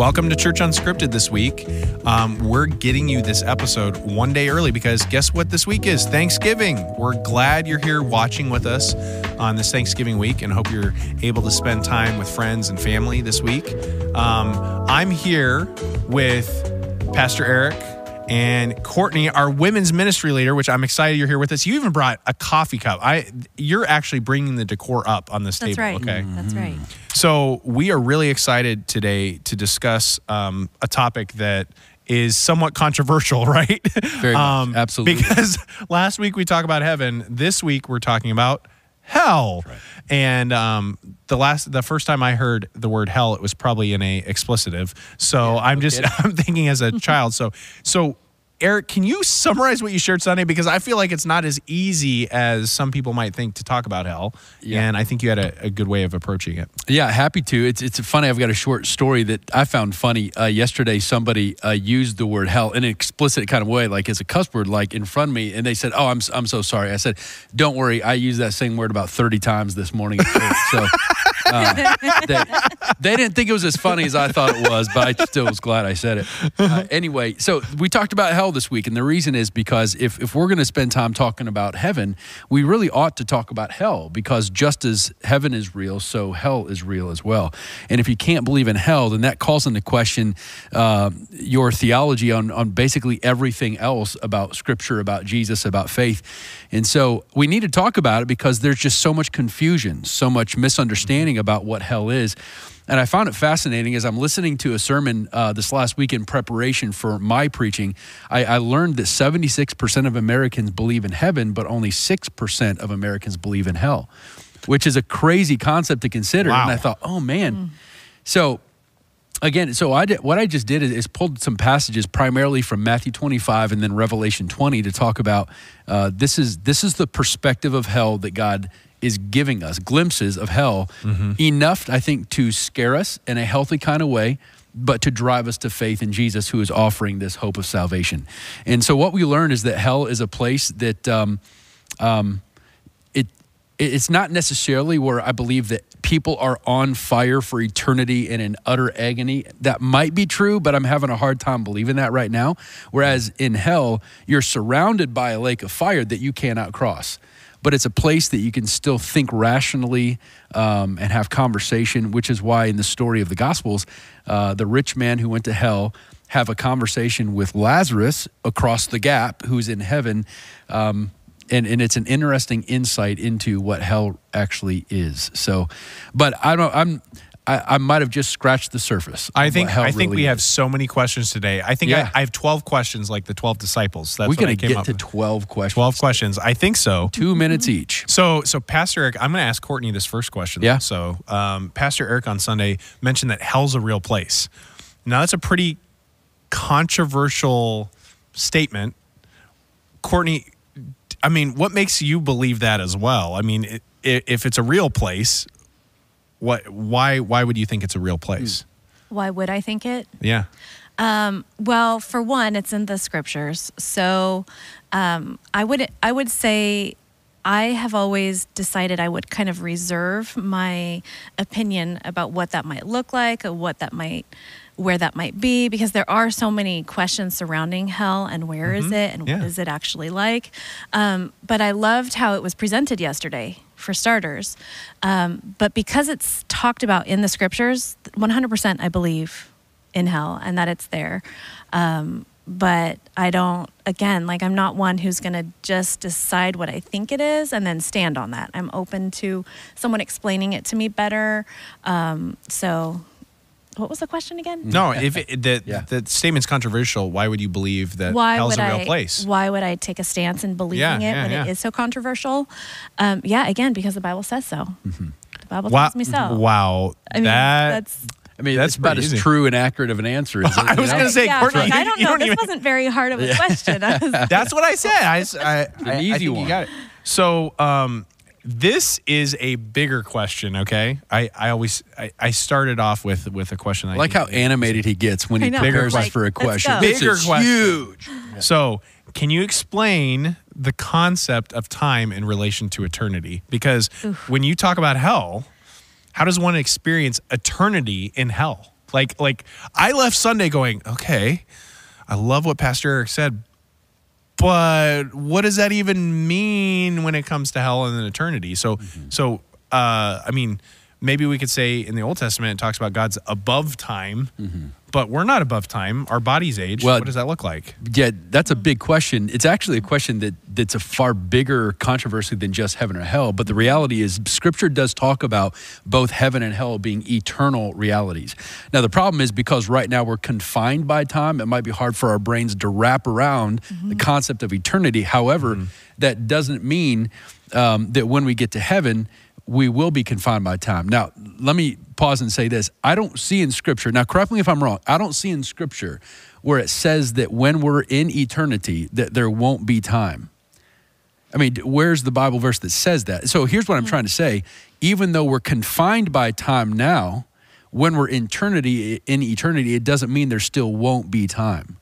Welcome to Church Unscripted this week. Um, we're getting you this episode one day early because guess what this week is? Thanksgiving. We're glad you're here watching with us on this Thanksgiving week and hope you're able to spend time with friends and family this week. Um, I'm here with Pastor Eric and Courtney, our women's ministry leader, which I'm excited you're here with us. You even brought a coffee cup. I you're actually bringing the decor up on this table. That's table. right. Okay. That's right. So we are really excited today to discuss um, a topic that is somewhat controversial, right? Very much. Absolutely. Because last week we talked about heaven. This week we're talking about hell. And um, the last, the first time I heard the word hell, it was probably in a explicitive. So I'm just, I'm thinking as a child. So, so. Eric, can you summarize what you shared Sunday? Because I feel like it's not as easy as some people might think to talk about hell. Yeah. And I think you had a, a good way of approaching it. Yeah, happy to. It's it's funny. I've got a short story that I found funny. Uh, yesterday, somebody uh, used the word hell in an explicit kind of way, like as a cuss word, like in front of me, and they said, "Oh, I'm I'm so sorry." I said, "Don't worry. I used that same word about 30 times this morning." So uh, they, they didn't think it was as funny as I thought it was, but I still was glad I said it. Uh, anyway, so we talked about hell this week, and the reason is because if, if we're going to spend time talking about heaven, we really ought to talk about hell because just as heaven is real, so hell is real as well. And if you can't believe in hell, then that calls into question uh, your theology on, on basically everything else about Scripture, about Jesus, about faith. And so we need to talk about it because there's just so much confusion, so much misunderstanding about what hell is. And I found it fascinating as I'm listening to a sermon uh, this last week in preparation for my preaching. I, I learned that 76% of Americans believe in heaven, but only 6% of Americans believe in hell, which is a crazy concept to consider. Wow. And I thought, oh man. So again, so I did, what I just did is, is pulled some passages primarily from Matthew 25 and then Revelation 20 to talk about uh, this is this is the perspective of hell that God is giving us glimpses of hell enough I think to scare us in a healthy kind of way but to drive us to faith in Jesus who is offering this hope of salvation. And so what we learn is that hell is a place that um, um, it it's not necessarily where I believe that people are on fire for eternity and in utter agony. That might be true, but I'm having a hard time believing that right now. Whereas in hell, you're surrounded by a lake of fire that you cannot cross. But it's a place that you can still think rationally um, and have conversation, which is why in the story of the Gospels, uh, the rich man who went to hell have a conversation with Lazarus across the gap, who's in heaven. Um, and, and it's an interesting insight into what hell actually is. So, but I don't. I'm. I, I might have just scratched the surface. I think I think really we have so many questions today. I think Yeah. I, I have twelve questions, like the twelve disciples. That's We're what I came get up to with. twelve questions. Twelve questions. I think so. Two minutes each. So, so Pastor Eric, I'm going to ask Courtney this first question. Yeah. So, um, Pastor Eric on Sunday mentioned that hell's a real place. Now, that's a pretty controversial statement. Courtney, I mean, what makes you believe that as well? I mean, i i if it's a real place, what? Why? Why would you think it's a real place? Why would I think it? Yeah. Well, for one, it's in the scriptures. So um, I would I would say I have always decided I would kind of reserve my opinion about what that might look like, or what that might where that might be because there are so many questions surrounding hell and where is it and Yeah. what is it actually like um, but i loved how it was presented yesterday for starters um, but because it's talked about in the scriptures 100% i believe in hell and that it's there. Um, but I don't, again, like I'm not one who's going to just decide what I think it is and then stand on that. I'm open to someone explaining it to me better. Um, so, what was the question again? No, if it, the, Yeah. the statement's controversial, why would you believe that why hell's would a real I, place? Why would I take a stance in believing Yeah, it yeah, when yeah. it is so controversial? Um, yeah, again, because the Bible says so. The Bible Wow. tells me so. Wow. I mean, that, that's I mean, That's that's about pretty as true and accurate of an answer as it, I was gonna say, yeah, Courtney, like, I don't you know. don't this even- wasn't very hard of a question. That's what I said. I, s- I- I- I easy think you one. got it. So, um, this is a bigger question. Okay, I, I always I, I started off with with a question. I like how animated he gets when he know. prepares Like, us for a let's question. go. This Bigger is question. huge. So, can you explain the concept of time in relation to eternity? Because when you talk about hell, how does one experience eternity in hell? Like like I left Sunday going, okay, I love what Pastor Eric said, but what does that even mean when it comes to hell and eternity? So so uh, I mean, maybe we could say in the Old Testament it talks about God's above time, mm-hmm. but we're not above time. Our body's age. Well- what does that look like? Yeah, that's a big question. It's actually a question that that's a far bigger controversy than just heaven or hell. But the reality is, Scripture does talk about both heaven and hell being eternal realities. Now, the problem is because right now we're confined by time, it might be hard for our brains to wrap around mm-hmm. the concept of eternity. However, mm-hmm. that doesn't mean um, that when we get to heaven, we will be confined by time. Now, let me pause and say this. I don't see in Scripture, now correct me if I'm wrong, I don't see in Scripture where it says that when we're in eternity, that there won't be time. I mean, where's the Bible verse that says that? So here's what I'm hmm. trying to say. Even though we're confined by time now, when we're in eternity, in eternity, it doesn't mean there still won't be time.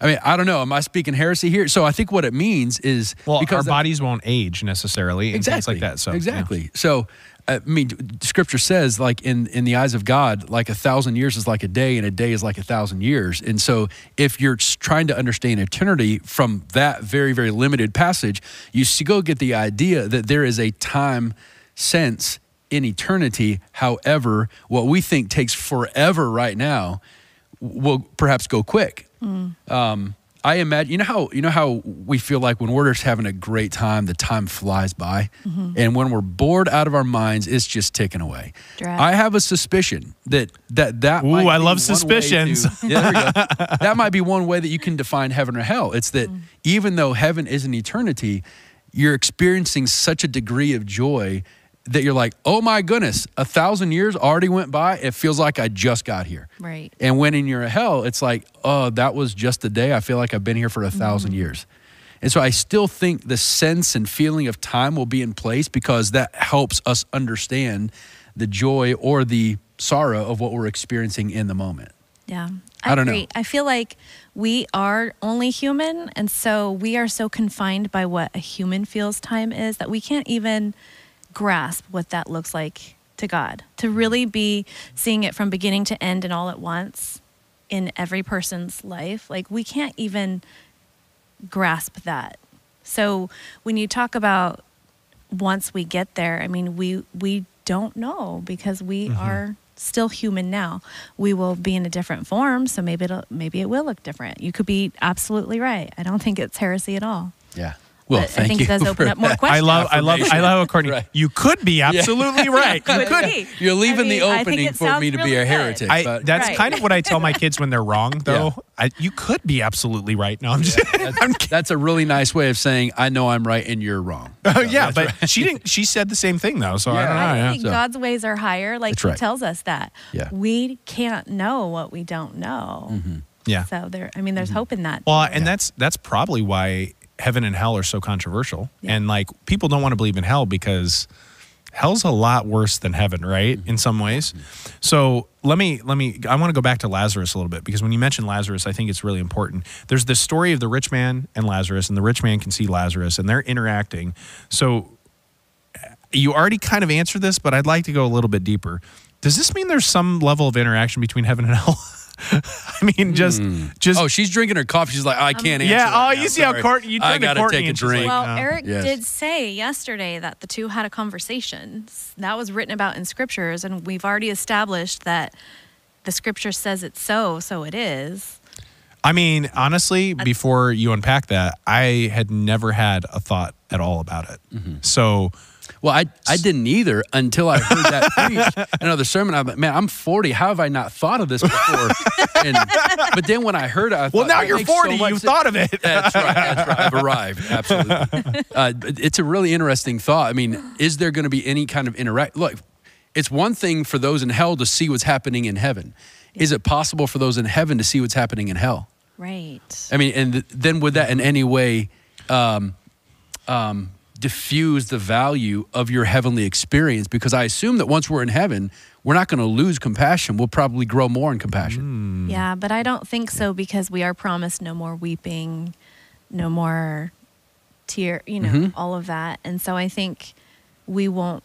I mean, I don't know. Am I speaking heresy here? So I think what it means is Well, our because bodies won't age necessarily, and things like that. So yeah. exactly. So uh, I mean, Scripture says, like in in the eyes of God, like a thousand years is like a day, and a day is like a thousand years. And so, if you're trying to understand eternity from that very very limited passage, you go get the idea that there is a time sense in eternity. However, what we think takes forever right now will perhaps go quick. Mm. Um, I imagine you know how you know how we feel like when we're just having a great time, the time flies by, mm-hmm. and when we're bored out of our minds, it's just ticking away. Drag. I have a suspicion that that that. Ooh, might I be love one suspicions. to- yeah, there we go. that might be one way that you can define heaven or hell. It's that mm. even though heaven is an eternity, you're experiencing such a degree of joy that you're like, oh my goodness, a thousand years already went by. It feels like I just got here. Right. And when in your hell, it's like, oh, that was just a day. I feel like I've been here for a mm-hmm. 1000 years. And so I still think the sense and feeling of time will be in place because that helps us understand the joy or the sorrow of what we're experiencing in the moment. Yeah. I don't know. I feel like we are only human. And so we are so confined by what a human feels time is that we can't even grasp what that looks like to God. To really be seeing it from beginning to end and all at once in every person's life, like we can't even grasp that. So when you talk about once we get there, I mean we we don't know because we Mm-hmm. are still human now. We will be in a different form, so maybe it'll maybe it will look different. You could be absolutely right. I don't think it's heresy at all. Yeah. Well, But thank I think you. it does open up more questions. I love, I love, I love, Courtney. Right. You could be absolutely right. You Could could. be. You're leaving I mean, the opening for me to be a good. heretic. I, that's Right. kind of what I tell my kids when they're wrong, though. Yeah. I, you could be absolutely right. No, I'm just. I'm that's a really nice way of saying I know I'm right and you're wrong. Oh yeah, but she didn't. She said the same thing though, so I don't know. I Yeah. think So- God's ways are higher. Like That's He right. tells us that. Yeah. We can't know what we don't know. Mm-hmm. yeah. So there, I mean, there's mm-hmm. hope in that. Well, and that's that's probably why heaven and hell are so controversial, Yeah. and like people don't want to believe in hell because hell's a lot worse than heaven, right? Mm-hmm. In some ways. So let me let me. I want to go back to Lazarus a little bit because when you mention Lazarus, I think it's really important. There's this story of the rich man and Lazarus, and the rich man can see Lazarus, and they're interacting. So you already kind of answered this, but I'd like to go a little bit deeper. Does this mean there's some level of interaction between heaven and hell? I mean, just just Oh, she's drinking her coffee. She's like, I can't answer. yeah. that Oh, now. you see how Sorry. Courtney? You I turned to gotta Courtney take a and like, drink. Well, uh, Eric Yes. did say yesterday that the two had a conversation. That was written about in scriptures, and we've already established that the scripture says it's so, so it is. I mean, honestly, before you unpack that, I had never had a thought at all about it. Mm-hmm. So, Well, I, I didn't either until I heard that preached another sermon. I'm like, man, I'm 40. How have I not thought of this before? and, but then when I heard it, I thought, well, now you're makes so 40. You've sense. thought of it. That's right. That's right. I've arrived. Absolutely. Uh, it's a really interesting thought. I mean, is there going to be any kind of interact? Look, it's one thing for those in hell to see what's happening in heaven. Is it possible for those in heaven to see what's happening in hell? Right. I mean, and th- then would that in any way um, um, diffuse the value of your heavenly experience? Because I assume that once we're in heaven, we're not going to lose compassion. We'll probably grow more in compassion. Yeah, but I don't think so because we are promised no more weeping, no more tear, you know, Mhm. all of that. And so I think we won't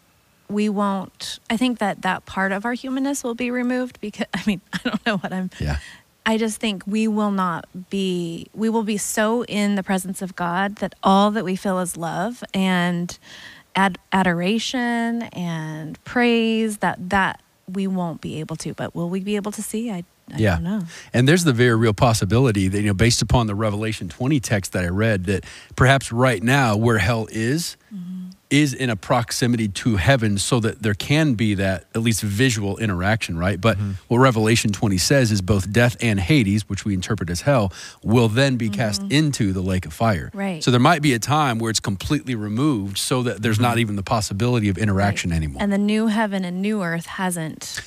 we won't. I think that that part of our humanness will be removed because I mean I don't know what I'm. Yeah. I just think we will not be. We will be so in the presence of God that all that we feel is love and ad- adoration and praise. That that we won't be able to. But will we be able to see? I, I yeah. don't know. And there's the very real possibility that, you know, based upon the Revelation 20 text that I read, that perhaps right now where hell is, mm-hmm. Is in a proximity to heaven so that there can be that at least visual interaction, right? But mm-hmm. what Revelation 20 says is both death and Hades, which we interpret as hell, will then be cast mm-hmm. into the lake of fire. Right. So there might be a time where it's completely removed so that there's not mm-hmm. even the possibility of interaction Right. anymore. And the new heaven and new earth hasn't.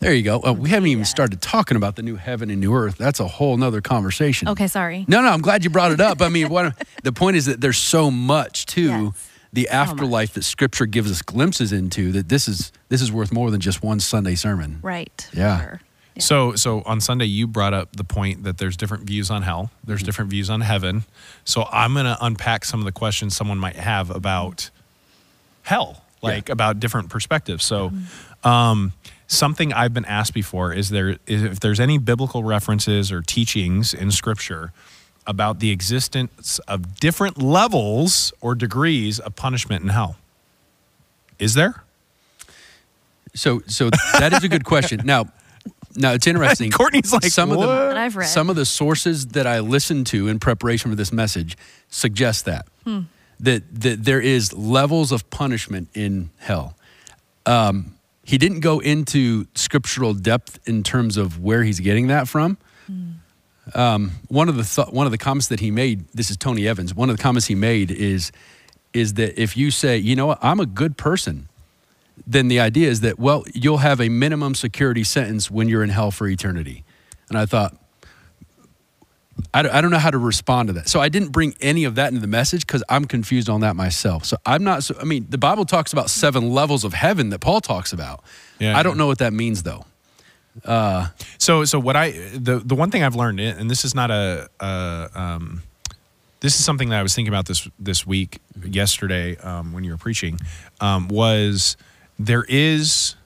there you go. Uh, we haven't even Yeah. started talking about the new heaven and new earth. That's a whole nother conversation. Okay, sorry. No, no, I'm glad you brought it up. I mean, what the point is that there's so much to Yes. The afterlife that Scripture gives us glimpses into that this is this is worth more than just one Sunday sermon. Right. Yeah. sure. Yeah. So, so on Sunday, you brought up the point that there's different views on hell. There's Mm-hmm. different views on heaven. So I'm going to unpack some of the questions someone might have about hell, like about different perspectives. So, um, something I've been asked before is there is if there's any biblical references or teachings in Scripture about the existence of different levels or degrees of punishment in hell. Is there? So, so that is a good question. Now, now it's interesting. Courtney's like, some of the That I've read. some of the sources that I listened to in preparation for this message suggest that Hmm. that that there is levels of punishment in hell. Um, he didn't go into scriptural depth in terms of where he's getting that from. Um, one of the th- one of the comments that he made. This is Tony Evans. One of the comments he made is is that if you say, you know what, I'm a good person, then the idea is that well, you'll have a minimum security sentence when you're in hell for eternity. And I thought, I don't, I don't know how to respond to that. So I didn't bring any of that into the message because I'm confused on that myself. So I'm not. So, I mean, the Bible talks about seven levels of heaven that Paul talks about. Yeah. I don't know what that means though. So, so what I the the one thing I've learned, and this is not a, a um, this is something that I was thinking about this this week, yesterday, um, when you were preaching, um, was there is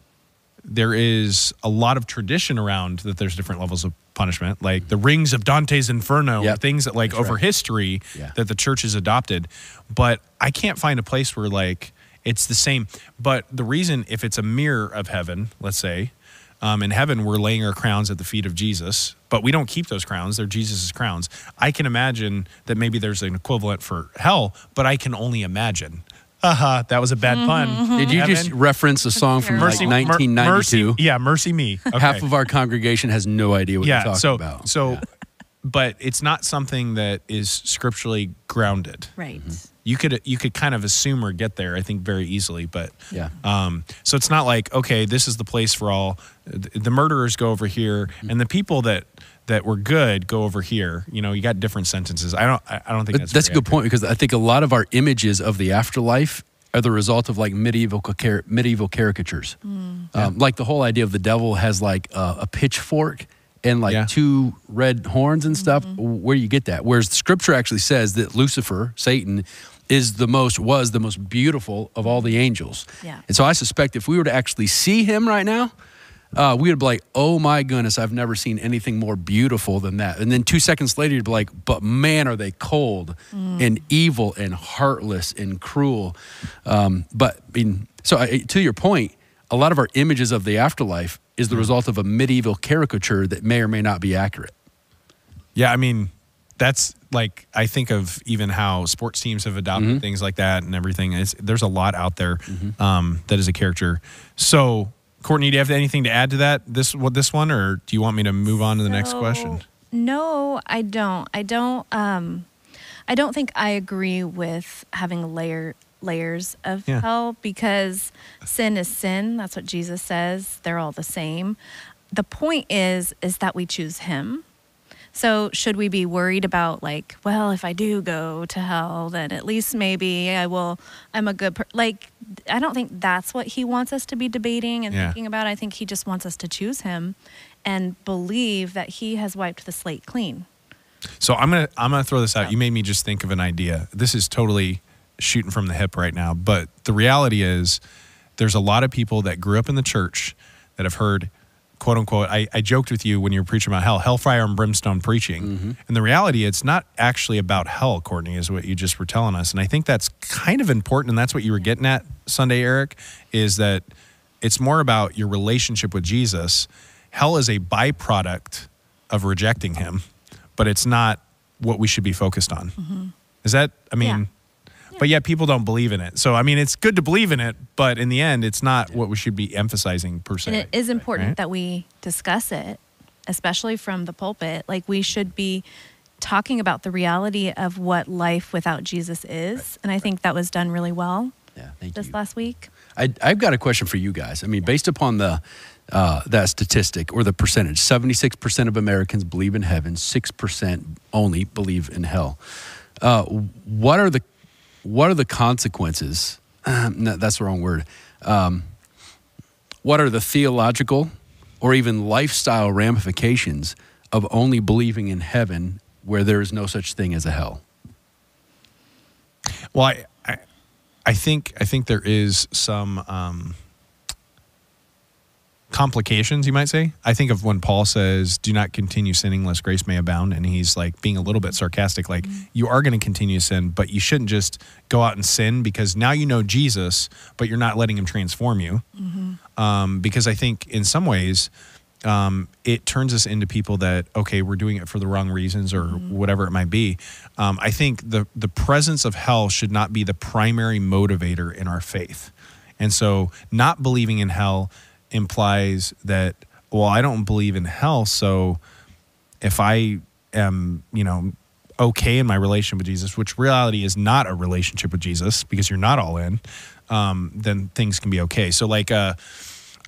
there is a lot of tradition around that there's different levels of punishment, like the rings of Dante's Inferno, Yep. things that like That's over right. history Yeah. that the church has adopted. But I can't find a place where like it's the same. But the reason, if it's a mirror of heaven, let's say, um, in heaven we're laying our crowns at the feet of Jesus, but we don't keep those crowns; they're Jesus's crowns. I can imagine that maybe there's an equivalent for hell, but I can only imagine. Uh-huh, that was a bad pun. Did you Heaven, just reference a song from mercy, like mer- 1992? mercy- yeah, MercyMe. Okay. Half of our congregation has no idea what you're talking So about. so, Yeah. but it's not something that is scripturally grounded. Right. You could you could kind of assume or get there, I think, very easily. But Yeah. um, so it's not like okay, this is the place for all the the murderers go over here, Mm-hmm. and the people that that were good go over here. You know, you got different sentences. I don't I I don't think But that's that's a very good point because I think a lot of our images of the afterlife are the result of like medieval car- medieval caricatures. Um, like the whole idea of the devil has like a, a pitchfork and like Yeah. two red horns and stuff. Where you get that? Whereas Scripture actually says that Lucifer, Satan, is the most was the most beautiful of all the angels. Yeah. And so I suspect if we were to actually see him right now, uh, we would be like, oh my goodness, I've never seen anything more beautiful than that. And then two seconds later, you'd be like, but man, are they cold and evil and heartless and cruel. Um, but I mean, so I, to your point, a lot of our images of the afterlife is the result of a medieval caricature that may or may not be accurate. Yeah, I mean, that's like I think of even how sports teams have adopted Mm-hmm. things like that and everything. It's, there's a lot out there um, that is a character. So, Courtney, do you have anything to add to that? This what this one, or do you want me to move on to the next question? No, I don't. I don't. Um, I don't think I agree with having layer layers of Yeah. hell because sin is sin. That's what Jesus says. They're all the same. The point is, is that we choose Him. So should we be worried about like, well, if I do go to hell, then at least maybe I will. I'm a good per-. like. I don't think that's what He wants us to be debating and Yeah. thinking about. I think He just wants us to choose Him and believe that He has wiped the slate clean. So I'm gonna I'm gonna throw this out. You made me just think of an idea. This is totally shooting from the hip right now, but the reality is, there's a lot of people that grew up in the church that have heard quote unquote I, I joked with you when you were preaching about hell hellfire and brimstone preaching. Mm-hmm. And the reality it's not actually about hell courtney is what you just were telling us. And i think that's kind of important and that's what you were getting at sunday eric is that it's more about your relationship with jesus. Hell is a byproduct of rejecting him but it's not what we should be focused on. Mm-hmm. Is that i mean but yet people don't believe in it so i mean it's good to believe in it but in the end it's not what we should be emphasizing per se And it is important right? that we discuss it, especially from the pulpit. Like we should be talking about the reality of what life without Jesus is. And I think that was done really well Yeah, thank this you. last week. I, I've got a question for you guys. I mean, based upon the uh, that statistic or the percentage, seventy six percent of Americans believe in heaven, six percent only believe in hell. Uh, what are the what are the consequences? no, that's the wrong word. Um, what are the theological or even lifestyle ramifications of only believing in heaven where there is no such thing as a hell? Well, I, I, I think I think there is some um, complications, you might say. I think of when Paul says, "Do not continue sinning, lest grace may abound," and he's like being a little bit sarcastic, like you are going to continue to sin, but you shouldn't just go out and sin because now you know Jesus, but you're not letting Him transform you. Um, because I think in some ways. Um, it turns us into people that okay, we're doing it for the wrong reasons or whatever it might be. Um, I think the the presence of hell should not be the primary motivator in our faith, and so not believing in hell implies that well, I don't believe in hell, so if I am, you know, okay in my relationship with Jesus, which reality is not a relationship with Jesus because you're not all in, um, then things can be okay. So like, uh,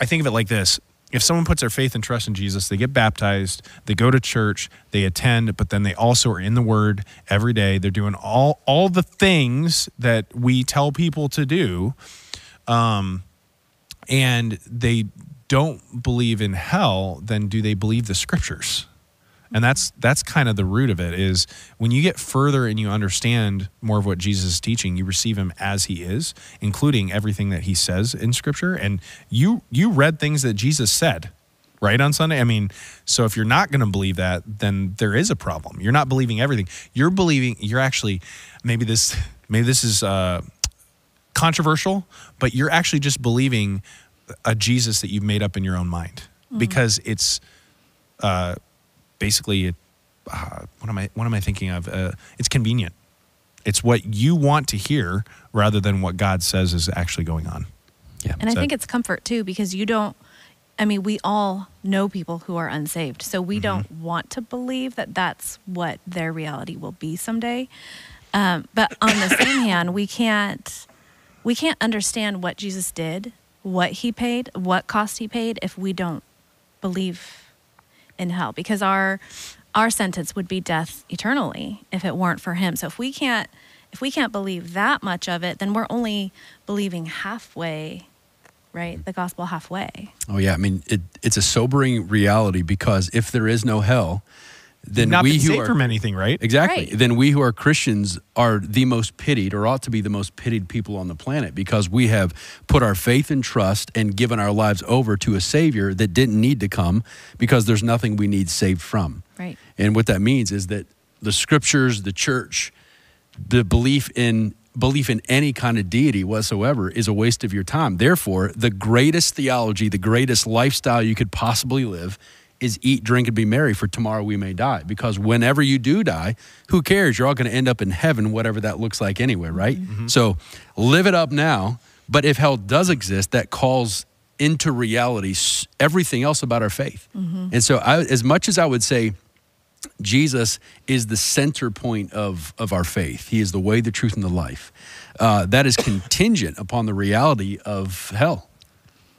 I think of it like this. If someone puts their faith and trust in Jesus, they get baptized, they go to church, they attend, but then they also are in the word every day. They're doing all all the things that we tell people to do. Um, and they don't believe in hell, then do they believe the scriptures? And that's that's kind of the root of it is when you get further and you understand more of what Jesus is teaching, you receive him as he is, including everything that he says in scripture. And you you read things that Jesus said, right on Sunday. I mean, so if you're not going to believe that, then there is a problem. You're not believing everything. You're believing. You're actually maybe this maybe this is uh, controversial, but you're actually just believing a Jesus that you've made up in your own mind because it's uh, basically uh, what am I what am I thinking of? Uh, it's convenient. It's what you want to hear rather than what God says is actually going on. Yeah. And I think it's comfort too because you don't I mean, we all know people who are unsaved. So we don't want to believe that that's what their reality will be someday. Um, but on the same hand, we can't we can't understand what Jesus did, what he paid, what cost he paid if we don't believe in hell because our our sentence would be death eternally if it weren't for him. So if we can't if we can't believe that much of it, then we're only believing halfway, right? The gospel halfway. Oh yeah, I mean it, it's a sobering reality because if there is no hell, then not we been who saved are from anything, right? exactly Right. then we who are Christians are the most pitied or ought to be the most pitied people on the planet because we have put our faith and trust and given our lives over to a Savior that didn't need to come because there's nothing we need saved from. Right. And what that means is that the scriptures, the church, the belief in belief in any kind of deity whatsoever is a waste of your time. Therefore, the greatest theology, the greatest lifestyle you could possibly live is eat, drink, and be merry, for tomorrow we may die. Because whenever you do die, who cares? You're all going to end up in heaven, whatever that looks like anyway, right? Mm-hmm. Mm-hmm. So live it up now. But if hell does exist, that calls into reality everything else about our faith. Mm-hmm. And so, I, as much as I would say, Jesus is the center point of, of our faith. He is the way, the truth, and the life. Uh, that is contingent upon the reality of hell.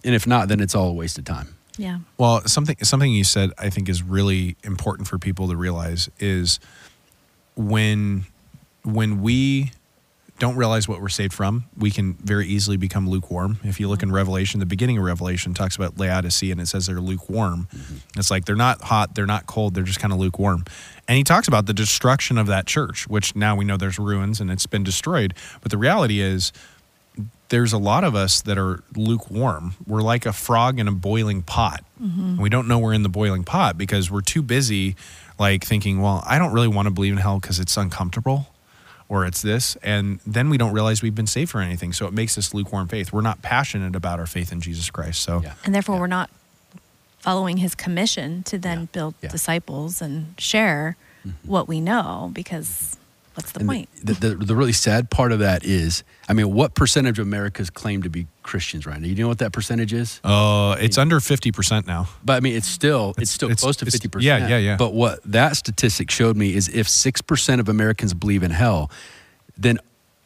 And if not, then it's all a waste of time. Yeah. Well, something something you said I think is really important for people to realize is when when we don't realize what we're saved from, we can very easily become lukewarm. If you look in mm-hmm. Revelation, the beginning of Revelation talks about Laodicea and it says they're lukewarm. Mm-hmm. It's like they're not hot, they're not cold, they're just kind of lukewarm. And he talks about the destruction of that church, which now we know there's ruins and it's been destroyed. But the reality is there's a lot of us that are lukewarm. We're like a frog in a boiling pot. And we don't know we're in the boiling pot because we're too busy like thinking, well, I don't really want to believe in hell because it's uncomfortable or it's this. And then we don't realize we've been saved for anything. So it makes us lukewarm faith. We're not passionate about our faith in Jesus Christ. So Yeah. And therefore, we're not following his commission to then Yeah. build Yeah. disciples and share mm-hmm. what we know because what's the And point? The, the, the really sad part of that is, I mean, what percentage of Americans claim to be Christians right now? You know what that percentage is? uh, it's under 50% now. But I mean, it's still it's, It's- still it's- close to fifty percent. yeah, yeah, yeah. But what that statistic showed me is if six percent of Americans believe in hell, then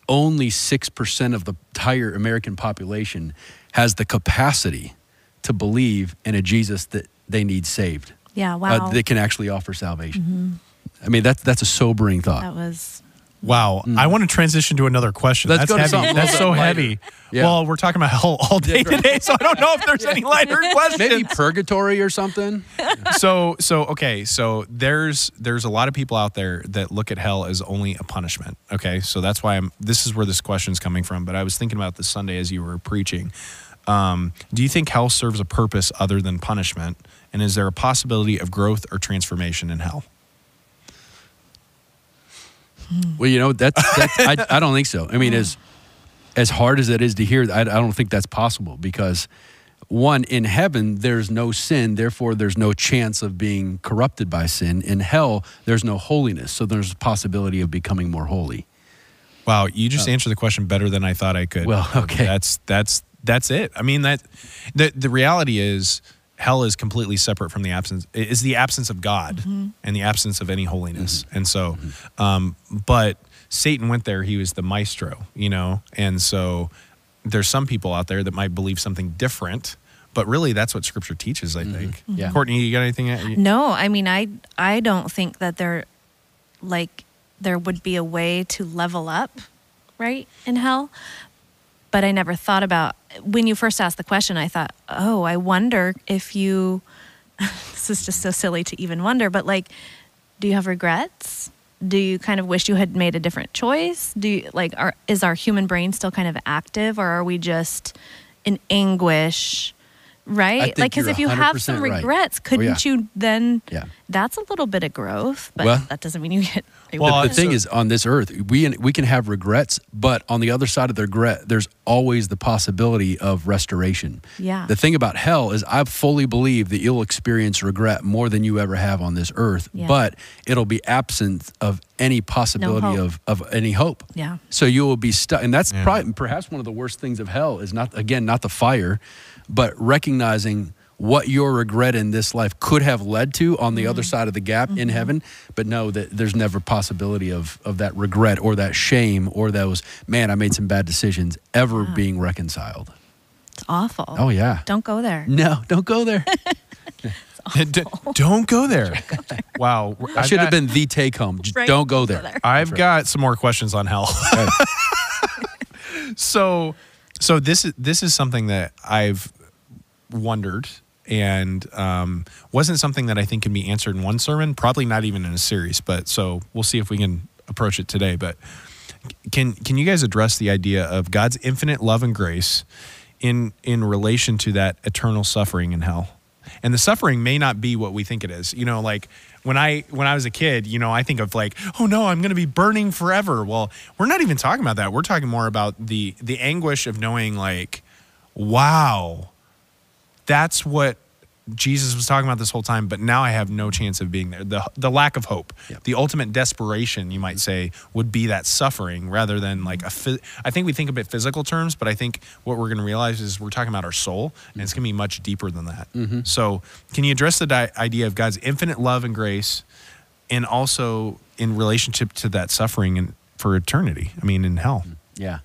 only six percent of the entire American population has the capacity to believe in a Jesus that they need saved. Yeah, uh, wow. that can actually offer salvation. I mean, that's that's a sobering thought. that was Wow. I want to transition to another question. Let's That's heavy. That's so lighter. heavy. Yeah. Well, we're talking about hell all day today, so I don't know if there's any lighter questions. Maybe purgatory or something. so so okay so there's there's a lot of people out there that look at hell as only a punishment okay so that's why i'm this is where this question's coming from but i was thinking about this sunday as you were preaching um, do you think hell serves a purpose other than punishment and is there a possibility of growth or transformation in hell Well, you know, that's, that's I, I don't think so. I mean, as as hard as it is to hear, I, I don't think that's possible because one in heaven there's no sin, therefore there's no chance of being corrupted by sin. In hell, there's no holiness, so there's a possibility of becoming more holy. wow you just uh, answered the question better than i thought i could Well, okay. that's that's that's it i mean that the the reality is hell is completely separate from the absence is the absence of god mm-hmm. and the absence of any holiness. Mm-hmm. And so mm-hmm. um but satan went there. He was the maestro you know? And so there's some people out there that might believe something different but really that's what scripture teaches i think. Yeah. courtney you got anything no. I mean, I I don't think that there, like, there would be a way to level up, right, in hell. But I never thought about when you first asked the question. I thought, oh, I wonder if you. this is just so silly to even wonder, but like, do you have regrets? Do you kind of wish you had made a different choice? Do you like are is our human brain still kind of active or are we just in anguish? Right? Like cuz if you have some 100% right. regrets, Oh, couldn't yeah. you then Yeah. that's a little bit of growth, but Well- that doesn't mean you get Well, the thing is, on this earth, we we can have regrets, but on the other side of the regret, there's always the possibility of restoration. Yeah. The thing about hell is, I fully believe that you'll experience regret more than you ever have on this earth, Yeah. but it'll be absent of any possibility hope. of of any hope. Yeah. So you will be stuck, and that's Yeah. probably perhaps one of the worst things of hell is not again not the fire, but recognizing what your regret in this life could have led to on the other mm-hmm. side of the gap in mm-hmm. heaven, but know that there's never possibility of of that regret or that shame or those man I made some bad decisions ever being reconciled. It's awful. Oh yeah. Don't go there. No, don't go there. D- don't go there wow I I've should have been the take home. Right. don't go there. I've got some more questions on hell. so, so this is this is something that I've wondered and um, wasn't something that I think can be answered in one sermon. Probably not even in a series. But so we'll see if we can approach it today. But can can you guys address the idea of God's infinite love and grace in in relation to that eternal suffering in hell? And the suffering may not be what we think it is. You know, like when I when I was a kid, you know, I think of like, oh no, I'm going to be burning forever. Well, we're not even talking about that. We're talking more about the the anguish of knowing like, wow, that's what Jesus was talking about this whole time, but now I have no chance of being there. The the lack of hope, Yep. the ultimate desperation, you might say, would be that suffering rather than like a. Phys- I think we think of it physical terms, but I think what we're going to realize is we're talking about our soul, and it's going to be much deeper than that. Mm-hmm. So, can you address the di- idea of God's infinite love and grace, and also in relationship to that suffering and for eternity? I mean, in hell. Mm, yeah.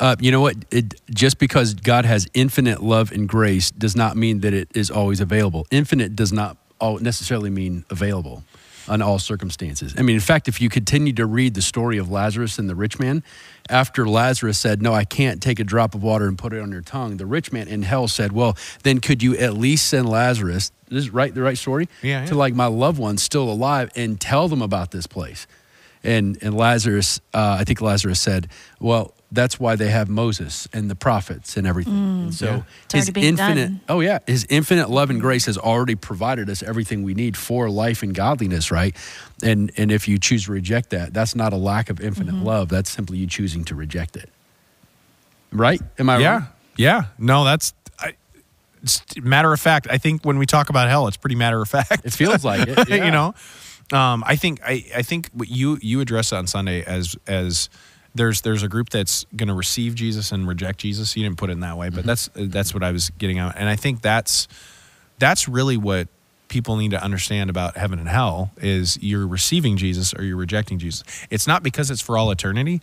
Uh, you know what? It, just because God has infinite love and grace does not mean that it is always available. Infinite does not all necessarily mean available on all circumstances. I mean, in fact, if you continue to read the story of Lazarus and the rich man, after Lazarus said, No, I can't take a drop of water and put it on your tongue, the rich man in hell said, Well, then could you at least send Lazarus, this is right, the right story? Yeah, To like my loved ones still alive and tell them about this place. And and Lazarus, uh, I think Lazarus said, "Well, That's why they have Moses and the prophets and everything. and so Mm. It's his infinite done. oh yeah, his infinite love and grace has already provided us everything we need for life and godliness, right? And and if you choose to reject that, that's not a lack of infinite Mm-hmm. love. That's simply you choosing to reject it. Right? Am I yeah, wrong? yeah. No, that's I, it's matter of fact. I think when we talk about hell, it's pretty matter of fact. It feels like it. yeah. you know um, i think I, I think what you you addressed on sunday as as there's there's a group that's going to receive jesus and reject jesus. You didn't put it in that way but mm-hmm. that's that's what i was getting at. And i think that's that's really what people need to understand about heaven and hell is you're receiving jesus or you're rejecting jesus. It's not because it's for all eternity.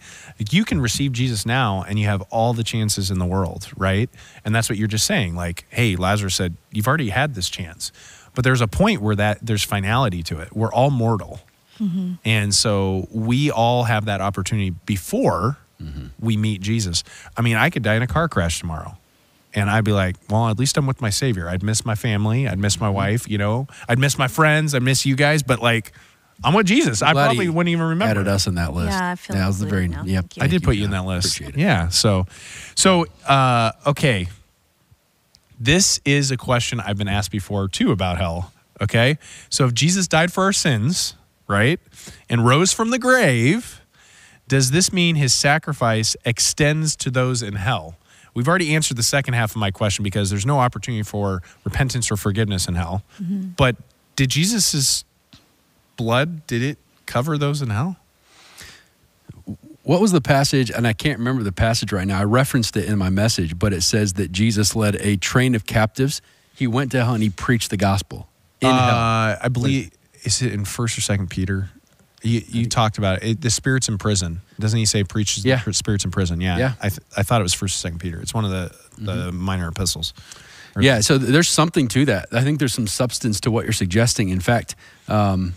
You can receive jesus now and you have all the chances in the world right? And that's what you're just saying like hey lazarus said you've already had this chance. But there's a point where that there's finality to it. We're all mortal Mm-hmm. and so we all have that opportunity before mm-hmm. we meet jesus i mean i could die in a car crash tomorrow and I'd be like, well, at least I'm with my Savior. I'd miss my family. I'd miss my mm-hmm. wife. You know, I'd miss my friends. I'd miss you guys. But like, I'm with Jesus. I Glad probably wouldn't even remember. Added us in that list. Yeah, I feel that was the very now. yep. I did put you in that list. Yeah. So, so uh, okay. This is a question I've been asked before too about hell. Okay, so if Jesus died for our sins, right, and rose from the grave, does this mean his sacrifice extends to those in hell? We've already answered the second half of my question because there's no opportunity for repentance or forgiveness in hell. But did Jesus's blood did it cover those in hell? What was the passage? And I can't remember the passage right now. I referenced it in my message, but it says that Jesus led a train of captives. He went to hell and he preached the gospel in hell. Uh, I believe is it in First or Second Peter? You, you talked about it. it. The spirits in prison. Doesn't he say preaches Yeah. the spirits in prison? Yeah. Yeah. I, th- I thought it was First or Second Peter. It's one of the the minor epistles. Yeah, so there's something to that. I think there's some substance to what you're suggesting. In fact, um,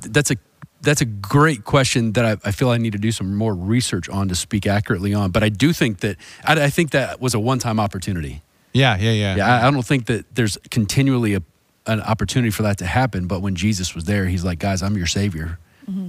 that's a that's a great question that I, I feel I need to do some more research on to speak accurately on. But I do think that I, I think that was a one-time opportunity. Yeah. Yeah. Yeah. Yeah, I, I don't think that there's continually a, an opportunity for that to happen. But when Jesus was there, he's like, guys, I'm your savior.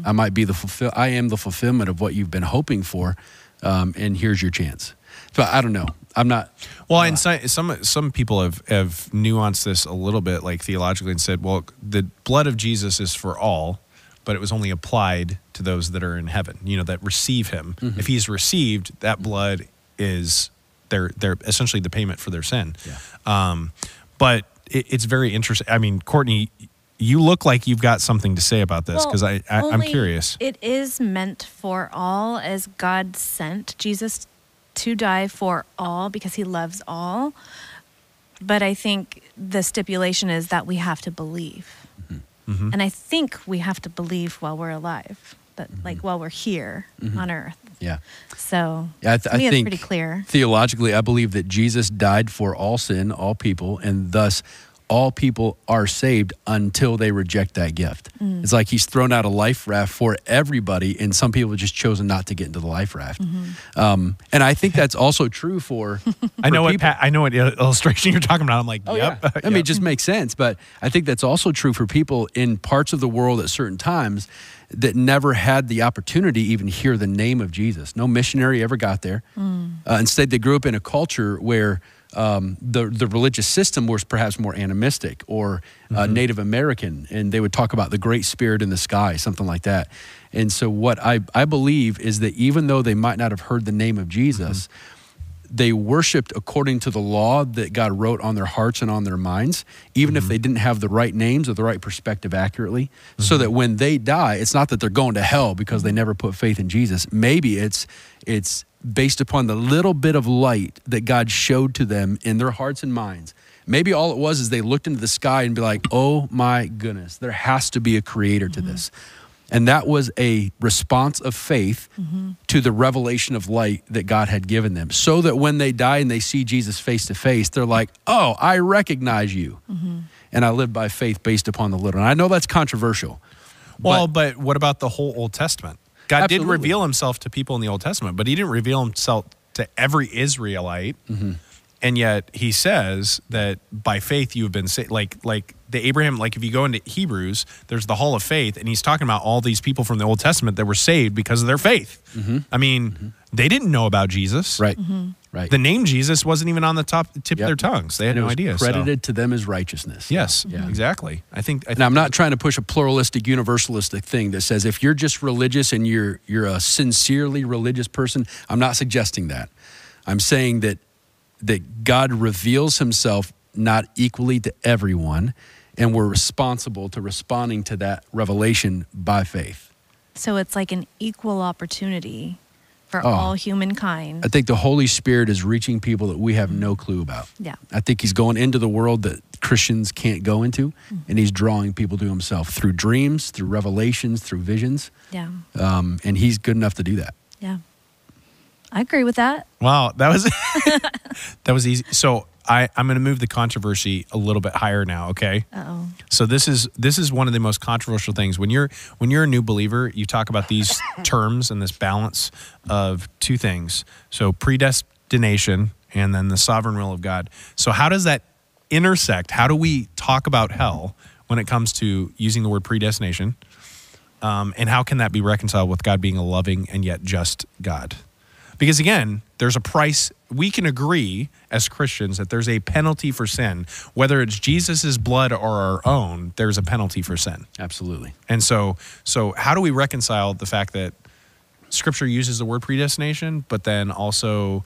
I might be the fulfill. I am the fulfillment of what you've been hoping for, um, and here's your chance. But I don't know. I'm not. Well, and so, some some people have have nuanced this a little bit, like theologically, and said, well, the blood of Jesus is for all, but it was only applied to those that are in heaven. You know, that receive Him. If He's received, that blood is their their essentially the payment for their sin. Yeah. Um, but it, it's very interesting. I mean, Courtney, you look like you've got something to say about this because I, I I'm curious. It is meant for all, as God sent Jesus to die for all because he loves all. But I think the stipulation is that we have to believe. Mm-hmm. mm-hmm. And I think we have to believe while we're alive, that like mm-hmm. while we're here mm-hmm. on earth. Yeah. So Yeah, I, th- to I think it's pretty clear. theologically, I believe that Jesus died for all sin, all people, and thus all people are saved until they reject that gift. Mm. It's like he's thrown out a life raft for everybody, and some people have just chosen not to get into the life raft. Mm-hmm. Um, and I think that's also true for. I know for what pa- I know what illustration you're talking about. I'm like, Oh, yep. yeah. I mean, it just makes sense. But I think that's also true for people in parts of the world at certain times that never had the opportunity to even hear the name of Jesus. No missionary ever got there. Uh, instead, they grew up in a culture where um, the the religious system was perhaps more animistic or uh, Native American, and they would talk about the Great Spirit in the sky, something like that. And so, what I I believe is that even though they might not have heard the name of Jesus they worshiped according to the law that God wrote on their hearts and on their minds, even if mm-hmm. they didn't have the right names or the right perspective accurately. So mm-hmm. that when they die, it's not that they're going to hell because they never put faith in Jesus. Maybe it's it's based upon the little bit of light that God showed to them in their hearts and minds. Maybe all it was is they looked into the sky and be like, "Oh my goodness, there has to be a creator to mm-hmm. this." And that was a response of faith to the revelation of light that God had given them. So that when they die and they see Jesus face to face, they're like, oh, I recognize you. And I live by faith based upon the little. And I know that's controversial. Well, but, what about the whole Old Testament? God Absolutely. did reveal himself to people in the Old Testament, but he didn't reveal himself to every Israelite. Mm-hmm. And yet he says that by faith you have been saved. Like, like the Abraham, like if you go into Hebrews, there's the Hall of Faith, and he's talking about all these people from the Old Testament that were saved because of their faith. Mm-hmm. I mean, mm-hmm. they didn't know about Jesus. Right. Mm-hmm. Right. The name Jesus wasn't even on the top tip Yep. of their tongues. They had and it no was idea. so- credited to them as righteousness. Yes, Yeah. exactly. I think. I And think I'm not trying to push a pluralistic, universalistic thing that says if you're just religious and you're you're a sincerely religious person, I'm not suggesting that. I'm saying that that God reveals himself not equally to everyone and we're responsible to responding to that revelation by faith. So it's like an equal opportunity for Oh. all humankind. I think the Holy Spirit is reaching people that we have no clue about. Yeah. I think he's going into the world that Christians can't go into, and he's drawing people to himself through dreams, through revelations, through visions. Yeah. Um, and he's good enough to do that. Yeah. I agree with that. Wow, that was that was easy. So I I'm going to move the controversy a little bit higher now. Okay. Oh. So this is this is one of the most controversial things when you're when you're a new believer. You talk about these terms and this balance of two things. So predestination and then the sovereign will of God. So how does that intersect? How do we talk about hell when it comes to using the word predestination? Um, and how can that be reconciled with God being a loving and yet just God? Because again, there's a price. We can agree as Christians that there's a penalty for sin, whether it's Jesus's blood or our own. There's a penalty for sin, Absolutely. and so so how do we reconcile the fact that Scripture uses the word predestination, but then also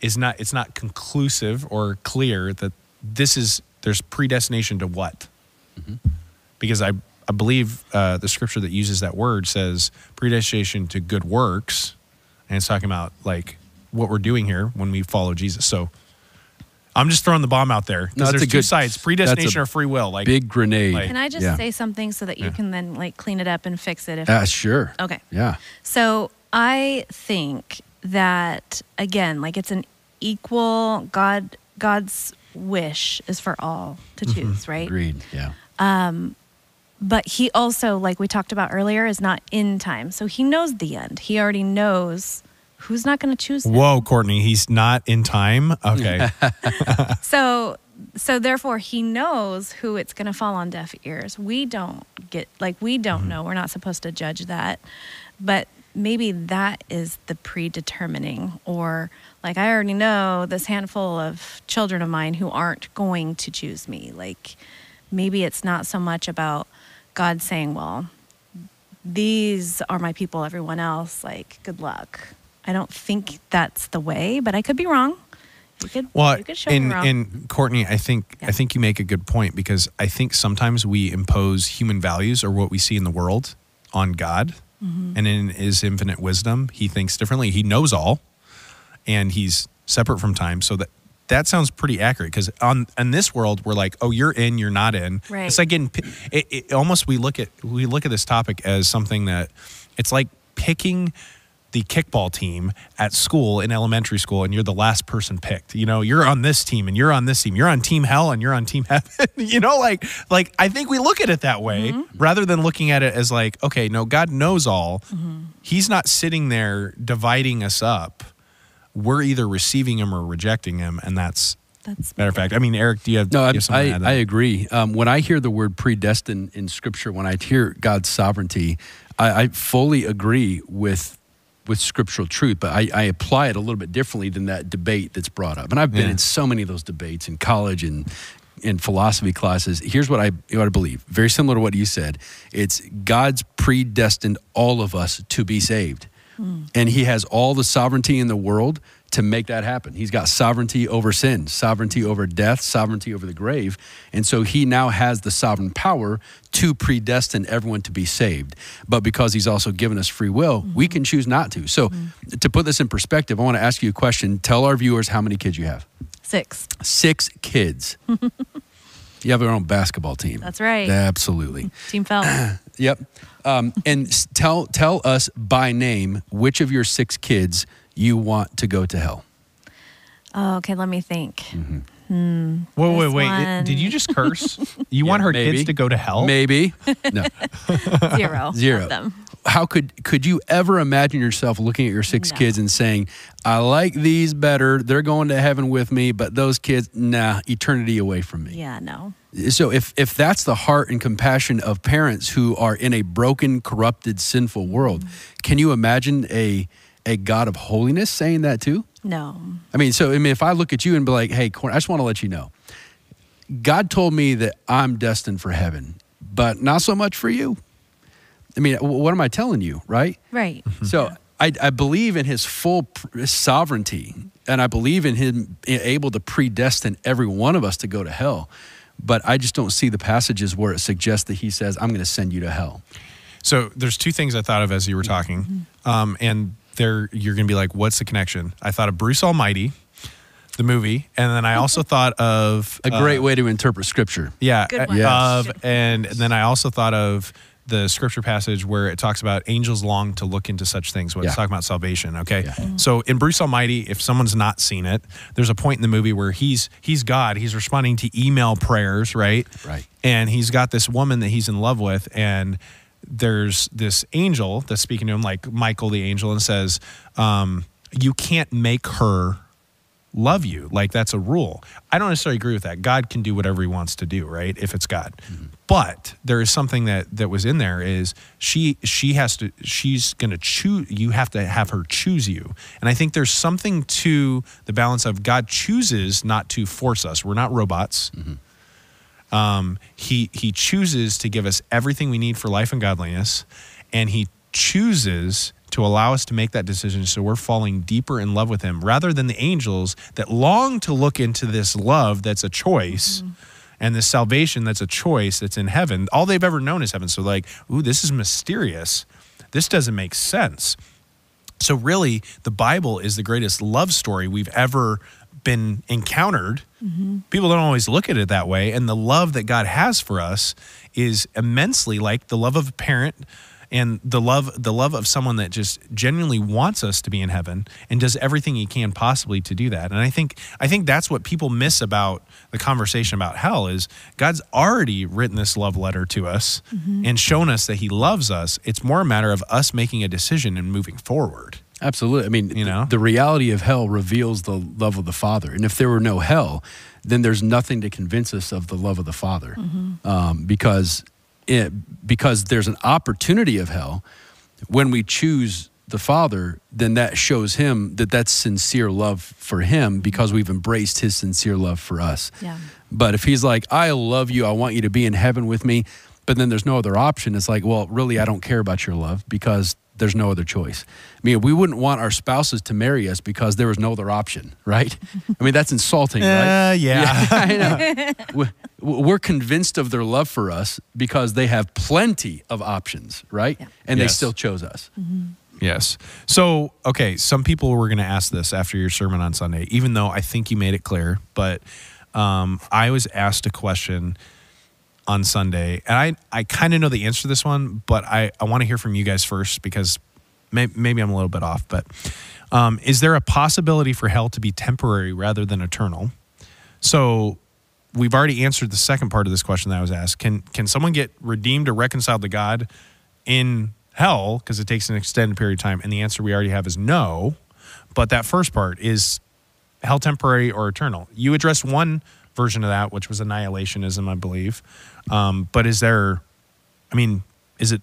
is not it's not conclusive or clear that this is there's predestination to what? Because I I believe uh, the Scripture that uses that word says predestination to good works, and it's talking about like what we're doing here when we follow Jesus. So. I'm just throwing the bomb out there No, because that's there's a two good- sides: that's predestination or free will. Like Big grenade. like- Can I just Yeah. say something so that you Yeah. can then like clean it up and fix it? If Ah, sure. Okay. Yeah. So I think that again, like it's an equal God. God's wish is for all to choose, right? Agreed. Yeah. Um, But he also, like we talked about earlier, is not in time. So he knows the end. He already knows who's not going to choose him. Whoa, Courtney, he's not in time. Okay. So so therefore he knows who it's going to fall on deaf ears. We don't get like we don't mm-hmm. know. We're not supposed to judge that. But maybe that is the predetermining or like I already know this handful of children of mine who aren't going to choose me. Like maybe it's not so much about God saying, "Well, these are my people, everyone else, like good luck." I don't think that's the way, but I could be wrong. You could, Well, you could show in me wrong. in Courtney, I think Yeah. I think you make a good point because I think sometimes we impose human values or what we see in the world on God, Mm-hmm. and in His infinite wisdom, He thinks differently. He knows all, and He's separate from time. So that that sounds pretty accurate because on in this world we're like, oh, you're in, you're not in. Right. It's like getting it, it almost we look at we look at this topic as something that it's like picking the kickball team at school in elementary school and you're the last person picked. You know you're on this team and you're on this team. You're on team hell and you're on team heaven. You know like like i think we look at it that way rather than looking at it as like okay no god knows all. He's not sitting there dividing us up. We're either receiving him or rejecting him and that's That's matter of fact. I mean eric do you have, No, you I, have something to I, add I agree. Um, when I hear the word predestined in Scripture, when I hear God's sovereignty, I, I fully agree with with scriptural truth, but I, I apply it a little bit differently than that debate that's brought up. And I've been Yeah. in so many of those debates in college and in philosophy classes. Here's what I what I believe. Very similar to what you said. It's God's predestined all of us to be saved. Hmm. And he has all the sovereignty in the world to make that happen. He's got sovereignty over sin, sovereignty over death, sovereignty over the grave. And so he now has the sovereign power to predestine everyone to be saved. But because he's also given us free will, we can choose not to. So to put this in perspective, I want to ask you a question. Tell our viewers how many kids you have. six. Six kids. you have your own basketball team. That's right. Absolutely. Team Phelps. Yep. Um, and tell tell us by name which of your six kids you want to go to hell. oh, okay, let me think. Mm-hmm. Hmm, wait wait This wait one. did you just curse you want her maybe. kids to go to hell Maybe. No. Zero. Zero. Them. how could could you ever imagine yourself looking at your six No. kids and saying, "I like these better. They're going to heaven with me, but those kids, nah, eternity away from me." Yeah, no. So if if that's the heart and compassion of parents who are in a broken, corrupted, sinful world, mm-hmm. can you imagine a a God of holiness saying that too? No. I mean, so I mean, if I look at you and be like, "Hey, Corn, I just want to let you know, God told me that I'm destined for heaven, but not so much for you." I mean, what am I telling you, right? Right. So I, I believe in His full sovereignty, and I believe in Him being able to predestine every one of us to go to hell. But I just don't see the passages where it suggests that He says, "I'm going to send you to hell." So there's two things I thought of as you were talking, um, and there you're going to be like, "What's the connection?" I thought of Bruce Almighty, the movie, and then I also thought of A great uh, way to interpret Scripture. yeah, Good uh, one. Yes. of, and then I also thought of the scripture passage where it talks about angels long to look into such things when it's talking about salvation. Okay, Yeah. so in Bruce Almighty, if someone's not seen it, there's a point in the movie where he's he's God, he's responding to email prayers, right? Right. and he's got this woman that he's in love with and there's this angel that's speaking to him like michael the angel and says um, you can't make her love you. Like that's a rule. I don't necessarily agree with that. God can do whatever he wants to do right if it's god. But there is something that that was in there is she she has to she's going to choose you have to have her choose you. And i think there's something to the balance of god chooses not to force us. We're not robots um, he he chooses to give us everything we need for life and godliness, and he chooses to allow us to make that decision so we're falling deeper in love with him rather than the angels that long to look into this love that's a choice and this salvation that's a choice that's in heaven. All they've ever known is heaven. So like ooh this is mysterious. This doesn't make sense. So really, the Bible is the greatest love story we've ever been encountered. People don't always look at it that way, and the love that God has for us is immensely like the love of a parent and the love the love of someone that just genuinely wants us to be in heaven and does everything he can possibly to do that. And I think I think that's what people miss about the conversation about hell is God's already written this love letter to us and shown us that he loves us. It's more a matter of us making a decision and moving forward. Absolutely. I mean, You know? the reality of hell reveals the love of the Father. And if there were no hell, then there's nothing to convince us of the love of the Father. Um, because, it, because there's an opportunity of hell. When we choose the Father, then that shows him that that's sincere love for him because we've embraced his sincere love for us. Yeah. But if he's like, I love you, I want you to be in heaven with me, but then there's no other option, it's like, well, really, I don't care about your love because there's no other choice. I mean, we wouldn't want our spouses to marry us because there was no other option, right? I mean, that's insulting, right? Uh, yeah. I know. We- We're convinced of their love for us because they have plenty of options, right? Yeah. And they still chose us. Yes. So, okay, some people were going to ask this after your sermon on Sunday, even though I think you made it clear. But um, I was asked a question on Sunday, and I, I kind of know the answer to this one, but I, I want to hear from you guys first because may, maybe I'm a little bit off. But um, is there a possibility for hell to be temporary rather than eternal? So, we've already answered the second part of this question that I was asked. Can can someone get redeemed or reconciled to God in hell because it takes an extended period of time? And the answer we already have is no. But that first part is hell temporary or eternal. You addressed one version of that, which was annihilationism, I believe. Um, but is there? I mean, is it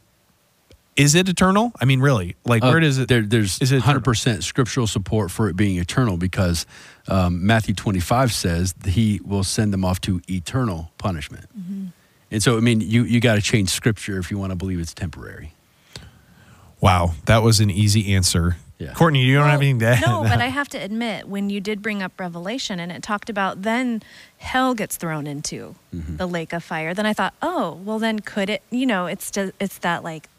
is it eternal? I mean, really, like Uh, where does it? There, there's is it 100% scriptural support for it being eternal because um, Matthew 25 says that he will send them off to eternal punishment. And so, I mean, you, you got to change scripture if you want to believe it's temporary. Wow, that was an easy answer. Yeah. Courtney, you don't have Well, anything to add? No, but I have to admit, when you did bring up Revelation and it talked about then hell gets thrown into Mm-hmm. the lake of fire, then I thought, oh, well, then could it? You know, it's just, it's that like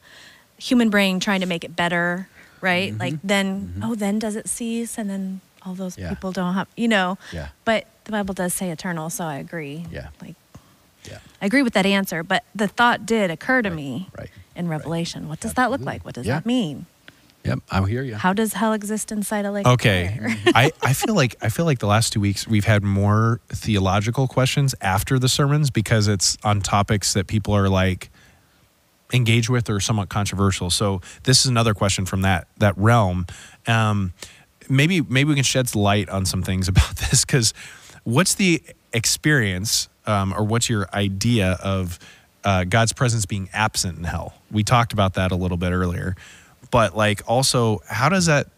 human brain trying to make it better, right? Like then, oh, then does it cease? And then all those Mm-hmm. Yeah. people don't have, you know. Yeah. But the Bible does say eternal, so I agree. Yeah. Like Yeah. I agree with that answer, but the thought did occur to me right, in Revelation. What does that look like? What does Yeah. that mean? Yep, I hear you. How does hell exist inside a lake? Okay. I, I feel like I feel like the last two weeks we've had more theological questions after the sermons because it's on topics that people are like engaged with or somewhat controversial. So this is another question from that that realm. Um, maybe maybe we can shed some light on some things about this because what's the experience um, or what's your idea of uh, God's presence being absent in hell? We talked about that a little bit earlier, but like also how does that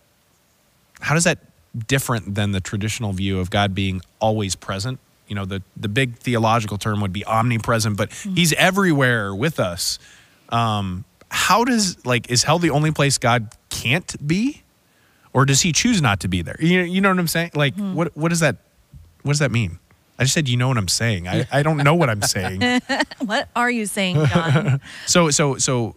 how does that different than the traditional view of God being always present? You know, the the big theological term would be omnipresent, but He's everywhere with us. Um, how does like is hell the only place God can't be, or does He choose not to be there? You you know what I'm saying? Like what what does that what does that mean? I just said you know what I'm saying. I, I don't know what I'm saying. What are you saying, John? So so so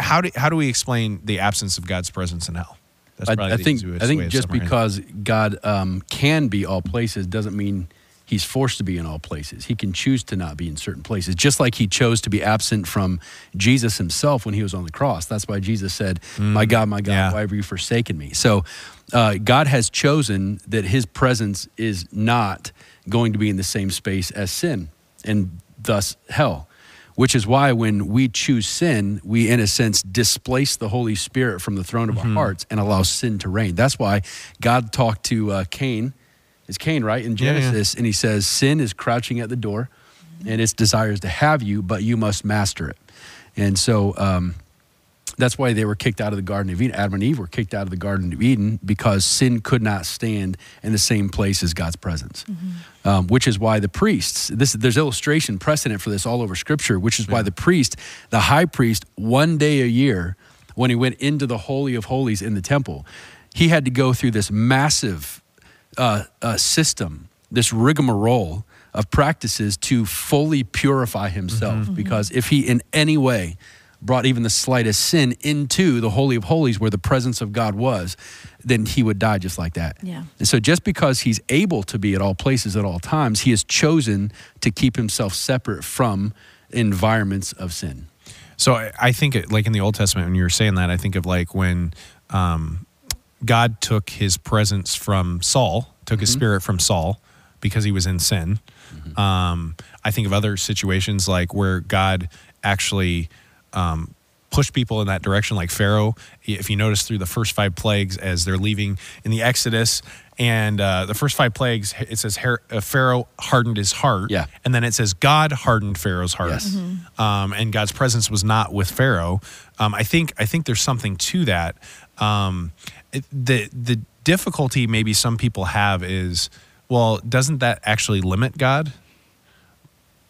how do how do we explain the absence of God's presence in hell? That's I, probably I the think I think just because God um, can be all places doesn't mean he's forced to be in all places. He can choose to not be in certain places, just like he chose to be absent from Jesus himself when he was on the cross. That's why Jesus said, "My God, my God, Mm. yeah. why have you forsaken me?" So uh, God has chosen that His presence is not going to be in the same space as sin, and thus hell. Which is why when we choose sin, we in a sense displace the Holy Spirit from the throne of Mm-hmm. our hearts and allow sin to reign. That's why God talked to uh, Cain. It's Cain, right? In Yeah, yeah. Genesis, and he says, Sin is crouching at the door and its desires to have you, but you must master it. And so um, that's why they were kicked out of the Garden of Eden. Adam and Eve were kicked out of the Garden of Eden because sin could not stand in the same place as God's presence. Um, which is why the priests, this, there's illustration precedent for this all over Scripture, which is why the priest, the high priest, one day a year, when he went into the Holy of Holies in the temple, he had to go through this massive uh, uh, system, this rigmarole of practices to fully purify himself. Because if he in any way brought even the slightest sin into the Holy of Holies where the presence of God was, then he would die just like that. Yeah. And so just because he's able to be at all places at all times, he has chosen to keep himself separate from environments of sin. So I, I think, it, like in the Old Testament, when you were saying that, I think of like when um, God took His presence from Saul, took His Spirit from Saul because he was in sin. Um, I think of other situations like where God actually um, pushed people in that direction, like Pharaoh. If you notice through the first five plagues as they're leaving in the Exodus, and uh, the first five plagues, it says Her- uh, Pharaoh hardened his heart. Yeah. And then it says God hardened Pharaoh's heart. Yes. Um, and God's presence was not with Pharaoh. Um, I think I think there's something to that. Um, it- the the difficulty maybe some people have is, well, doesn't that actually limit God?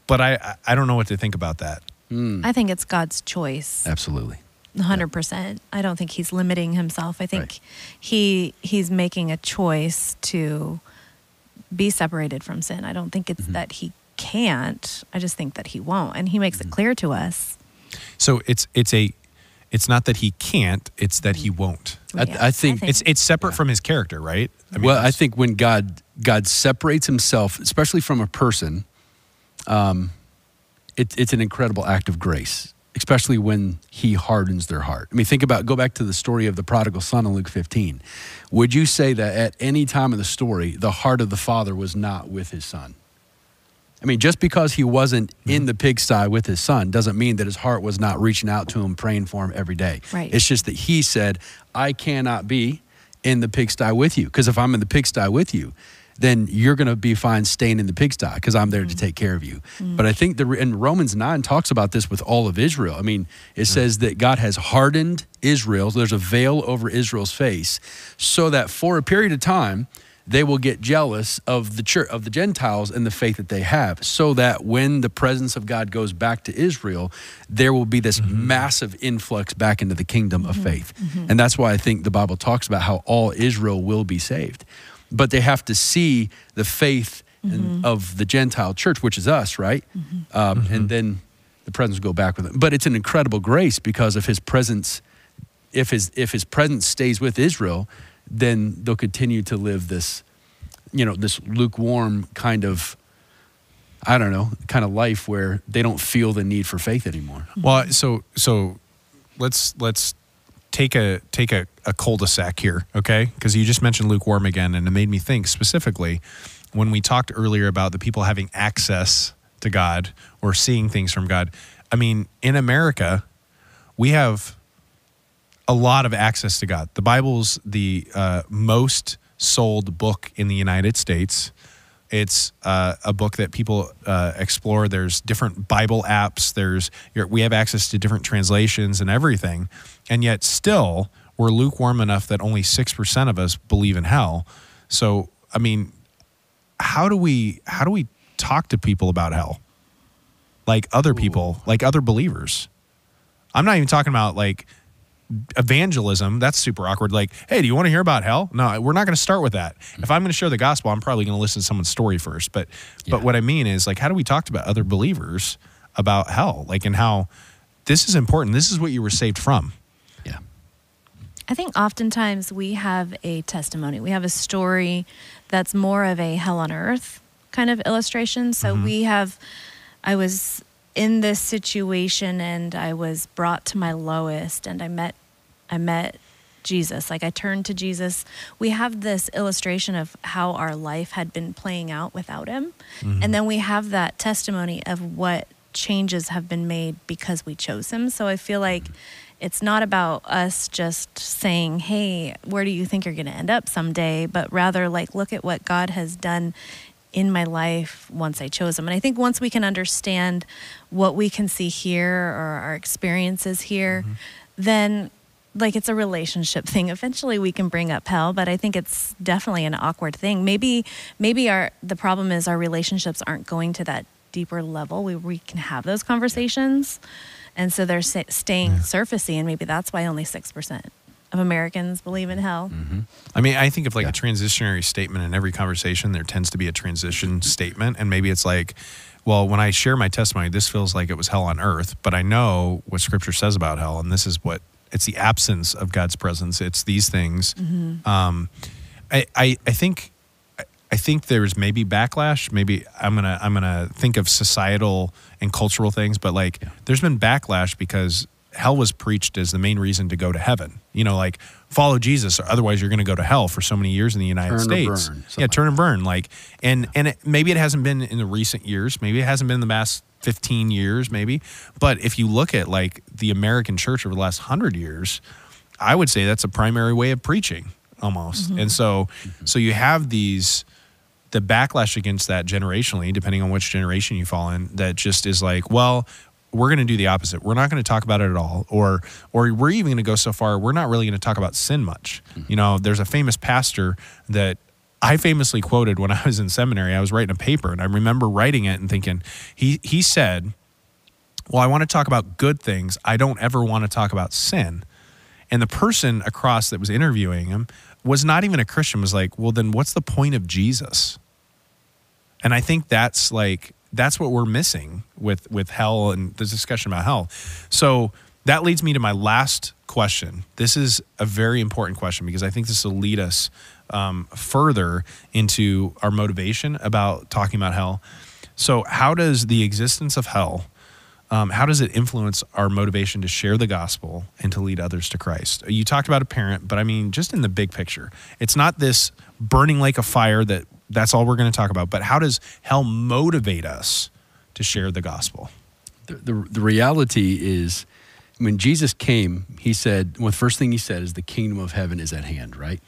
But I I- I don't know what to think about that. I think it's God's choice. Absolutely. hundred percent. I don't think he's limiting himself. I think Right. he he's making a choice to be separated from sin. I don't think it's Mm-hmm. that he can't. I just think that he won't, and he makes Mm-hmm. it clear to us. So it's it's a it's not that he can't, it's that he won't. I- Yeah, I think It's it's separate from his character, right? I mean, well, I think when God God separates Himself, especially from a person, um, it, it's an incredible act of grace, especially when He hardens their heart. I mean, think about go back to the story of the prodigal son in Luke 15. Would you say that at any time of the story, the heart of the father was not with his son? I mean, just because he wasn't mm-hmm. in the pigsty with his son doesn't mean that his heart was not reaching out to him, praying for him every day. Right. It's just that he said, I cannot be in the pigsty with you. Because if I'm in the pigsty with you, then you're going to be fine staying in the pigsty because I'm there to mm. take care of you. Mm. But I think the and Romans 9 talks about this with all of Israel. I mean, it says that God has hardened Israel. So there's a veil over Israel's face so that for a period of time, they will get jealous of the church of the Gentiles and the faith that they have, so that when the presence of God goes back to Israel, there will be this mm-hmm. massive influx back into the kingdom of mm-hmm. faith. Mm-hmm. And that's why I think the Bible talks about how all Israel will be saved. But they have to see the faith in- mm-hmm. of the Gentile church, which is us, right? Mm-hmm. Um, mm-hmm. and then the presence will go back with them. But it's an incredible grace because of his presence if his if his presence stays with Israel, then they'll continue to live this, you know, this lukewarm kind of, I don't know, kind of life where they don't feel the need for faith anymore. Well, so so let's let's take a take a, a cul-de-sac here, okay? Because you just mentioned lukewarm again, and it made me think specifically when we talked earlier about the people having access to God or seeing things from God. I mean, in America, we have a lot of access to God. The Bible's the uh, most sold book in the United States. It's uh, a book that people uh, explore. There's different Bible apps. There's we have access to different translations and everything, and yet still we're lukewarm enough that only six percent of us believe in hell. So I mean, how do we how do we talk to people about hell, like other people, like other believers? I'm not even talking about like evangelism that's super awkward. Like hey do you want to hear about hell? No we're not going to start with that. If i'm going to share the gospel i'm probably going to listen to someone's story first. But yeah. but what i mean is like how do we talk about other believers about hell? Like and how this is important. This is what you were saved from. Yeah. I think oftentimes we have a testimony. We have a story that's more of a hell on earth kind of illustration. So mm-hmm. we have i was in this situation and I was brought to my lowest and I met I met Jesus. Like I turned to Jesus. We have this illustration of how our life had been playing out without him. Mm-hmm. And then we have that testimony of what changes have been made because we chose him. So I feel like it's not about us just saying, "Hey, where do you think you're going to end up someday?" but rather like look at what God has done in my life once I chose them. And I think once we can understand what we can see here or our experiences here, mm-hmm. then like it's a relationship thing. Eventually we can bring up hell, but I think it's definitely an awkward thing. Maybe maybe our the problem is our relationships aren't going to that deeper level where we can have those conversations. And so they're staying yeah. surfacey and maybe that's why only 6% of Americans believe in hell. Mm-hmm. I mean, I think of like yeah. a transitionary statement in every conversation, there tends to be a transition statement. And maybe it's like, well, when I share my testimony, this feels like it was hell on earth, but I know what scripture says about hell. And this is what it's the absence of God's presence. It's these things. Mm-hmm. Um, I, I, I think I think there's maybe backlash. Maybe I'm gonna I'm gonna think of societal and cultural things, but like yeah. there's been backlash because hell was preached as the main reason to go to heaven. You know, like follow Jesus, or otherwise you're going to go to hell for so many years in the United turn States. Burn, yeah, turn and burn. Like, and yeah. and it, maybe it hasn't been in the recent years. Maybe it hasn't been in the last 15 years, maybe. But if you look at like the American church over the last hundred years, I would say that's a primary way of preaching almost. Mm-hmm. And so, mm-hmm. so you have these the backlash against that generationally, depending on which generation you fall in, that just is like, well, we're going to do the opposite. We're not going to talk about it at all, or or we're even going to go so far. We're not really going to talk about sin much. Mm-hmm. You know, there's a famous pastor that I famously quoted when I was in seminary. I was writing a paper, and I remember writing it and thinking he he said, "Well, I want to talk about good things. I don't ever want to talk about sin." And the person across that was interviewing him was not even a Christian. Was like, "Well, then what's the point of Jesus?" And I think that's like that's what we're missing with with hell and the discussion about hell. So that leads me to my last question. This is a very important question because I think this will lead us um, further into our motivation about talking about hell. So, how does the existence of hell? Um, how does it influence our motivation to share the gospel and to lead others to Christ? You talked about a parent, but I mean, just in the big picture, it's not this burning lake of fire that that's all we're going to talk about. But how does hell motivate us to share the gospel? The, the, the reality is when Jesus came, he said, well, the first thing he said is the kingdom of heaven is at hand, right?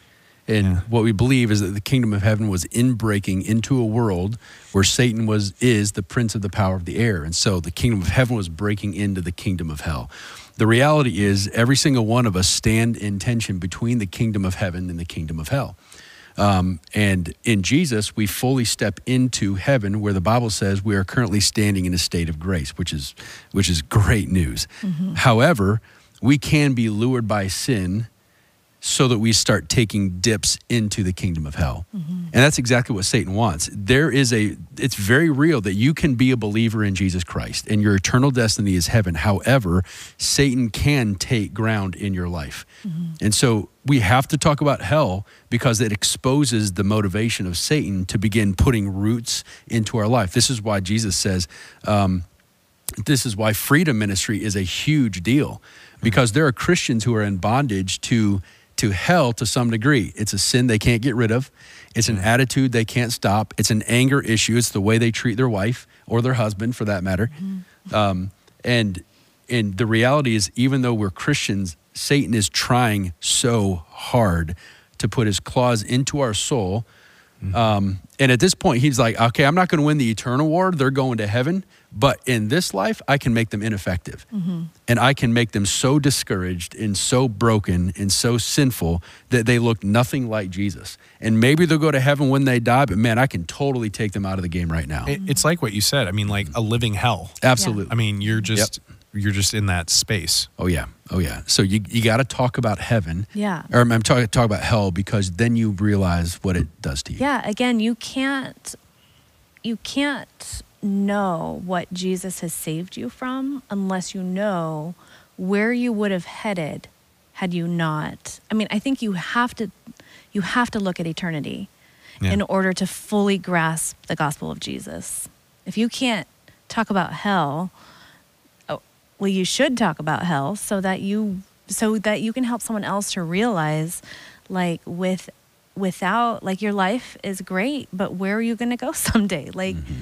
And yeah. what we believe is that the kingdom of heaven was inbreaking into a world where Satan was is the prince of the power of the air. And so the kingdom of heaven was breaking into the kingdom of hell. The reality is every single one of us stand in tension between the kingdom of heaven and the kingdom of hell. Um, and in Jesus, we fully step into heaven, where the Bible says we are currently standing in a state of grace, which is which is great news. Mm-hmm. However, we can be lured by sin so that we start taking dips into the kingdom of hell. Mm-hmm. And that's exactly what Satan wants. There is a it's very real that you can be a believer in Jesus Christ and your eternal destiny is heaven. However, Satan can take ground in your life. Mm-hmm. And so we have to talk about hell because it exposes the motivation of Satan to begin putting roots into our life. This is why Jesus says um, this is why freedom ministry is a huge deal because there are Christians who are in bondage to to hell to some degree. It's a sin they can't get rid of. It's an attitude they can't stop. It's an anger issue. It's the way they treat their wife or their husband, for that matter. Mm-hmm. Um, and and the reality is, even though we're Christians, Satan is trying so hard to put his claws into our soul. Um, and at this point, he's like, okay, I'm not going to win the eternal war. They're going to heaven. But in this life, I can make them ineffective. Mm-hmm. And I can make them so discouraged and so broken and so sinful that they look nothing like Jesus. And maybe they'll go to heaven when they die, but man, I can totally take them out of the game right now. It, it's like what you said. I mean, like a living hell. Absolutely. I mean, you're just you're just in that space. Oh yeah, oh yeah. So you you got to talk about heaven. Yeah. Or I'm talking talk about hell because then you realize what it does to you. Yeah, again, you can't you can't know what Jesus has saved you from unless you know where you would have headed had you not. I mean, I think you have to you have to look at eternity Yeah. in order to fully grasp the gospel of Jesus. If you can't talk about hell, oh, well you should talk about hell so that you so that you can help someone else to realize like with without like your life is great but where are you going to go someday like mm-hmm.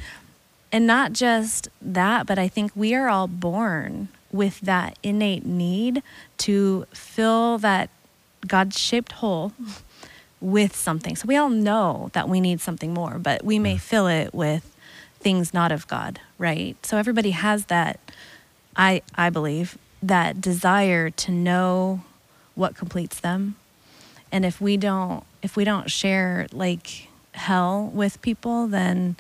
And not just that but i think we are all born with that innate need to fill that god shaped hole with something. So we all know that we need something more but we may mm. fill it with things not of god right? So everybody has that i i believe that desire to know what completes them. And if we don't if we don't share like hell with people then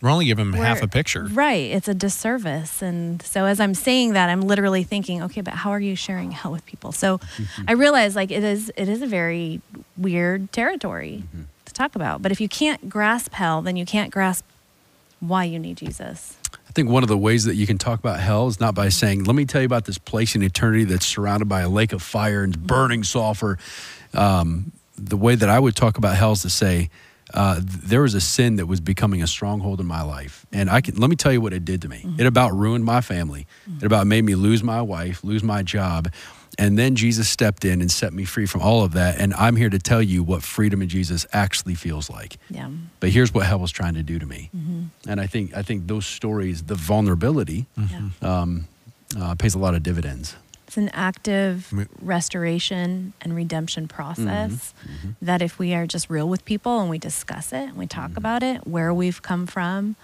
We're only giving them half a picture. right it's a disservice. And so as i'm saying that i'm literally thinking okay but how are you sharing hell with people? So i realize like it is it is a very weird territory to talk about. But if you can't grasp hell then you can't grasp why you need jesus. I think one of the ways that you can talk about hell is not by saying, "Let me tell you about this place in eternity that's surrounded by a lake of fire and burning sulfur." Um, the way that I would talk about hell is to say, uh, "There was a sin that was becoming a stronghold in my life, and I can let me tell you what it did to me. It about ruined my family. It about made me lose my wife, lose my job." And then Jesus stepped in and set me free from all of that. And I'm here to tell you what freedom in Jesus actually feels like. yeah But here's what hell was trying to do to me. And I think I think those stories, the vulnerability, um, uh, pays a lot of dividends. It's an active restoration and redemption process that if we are just real with people and we discuss it and we talk about it, where we've come from,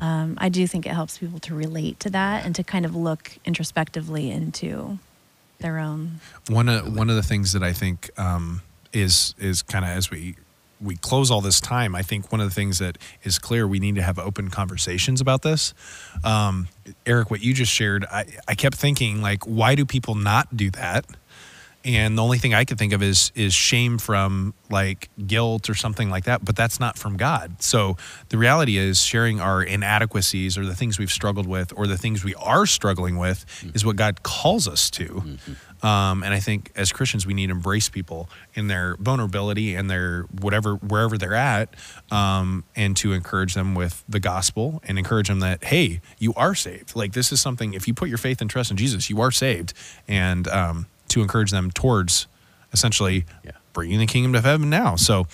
um, I do think it helps people to relate to that and to kind of look introspectively into their own. One of one of the things that I think um, is is kind of as we we close all this time, I think one of the things that is clear we need to have open conversations about this. Um, Eric, what you just shared, I, I kept thinking like, why do people not do that? And the only thing I could think of is is shame from like guilt or something like that, but that's not from God. So the reality is sharing our inadequacies or the things we've struggled with or the things we are struggling with is what God calls us to. Um, and I think as Christians, we need to embrace people in their vulnerability and their whatever, wherever they're at, um, and to encourage them with the gospel and encourage them that, hey, you are saved. Like this is something, if you put your faith and trust in Jesus, you are saved. And um, to encourage them towards essentially Yeah. bringing the kingdom to heaven now. So,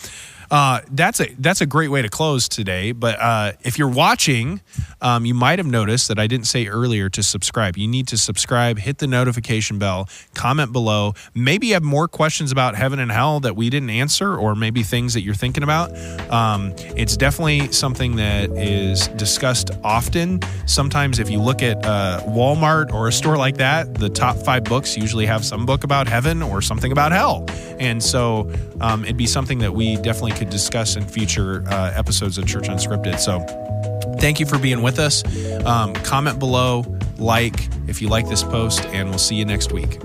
uh, that's a that's a great way to close today. But uh, if you're watching, um, you might have noticed that I didn't say earlier to subscribe. You need to subscribe, hit the notification bell, comment below. Maybe you have more questions about heaven and hell that we didn't answer, or maybe things that you're thinking about. Um, it's definitely something that is discussed often. Sometimes, if you look at uh, Walmart or a store like that, the top five books usually have some book about heaven or something about hell, and so um, it'd be something that we definitely could discuss in future uh, episodes of Church Unscripted. So thank you for being with us. Um, comment below, like if you like this post, and we'll see you next week.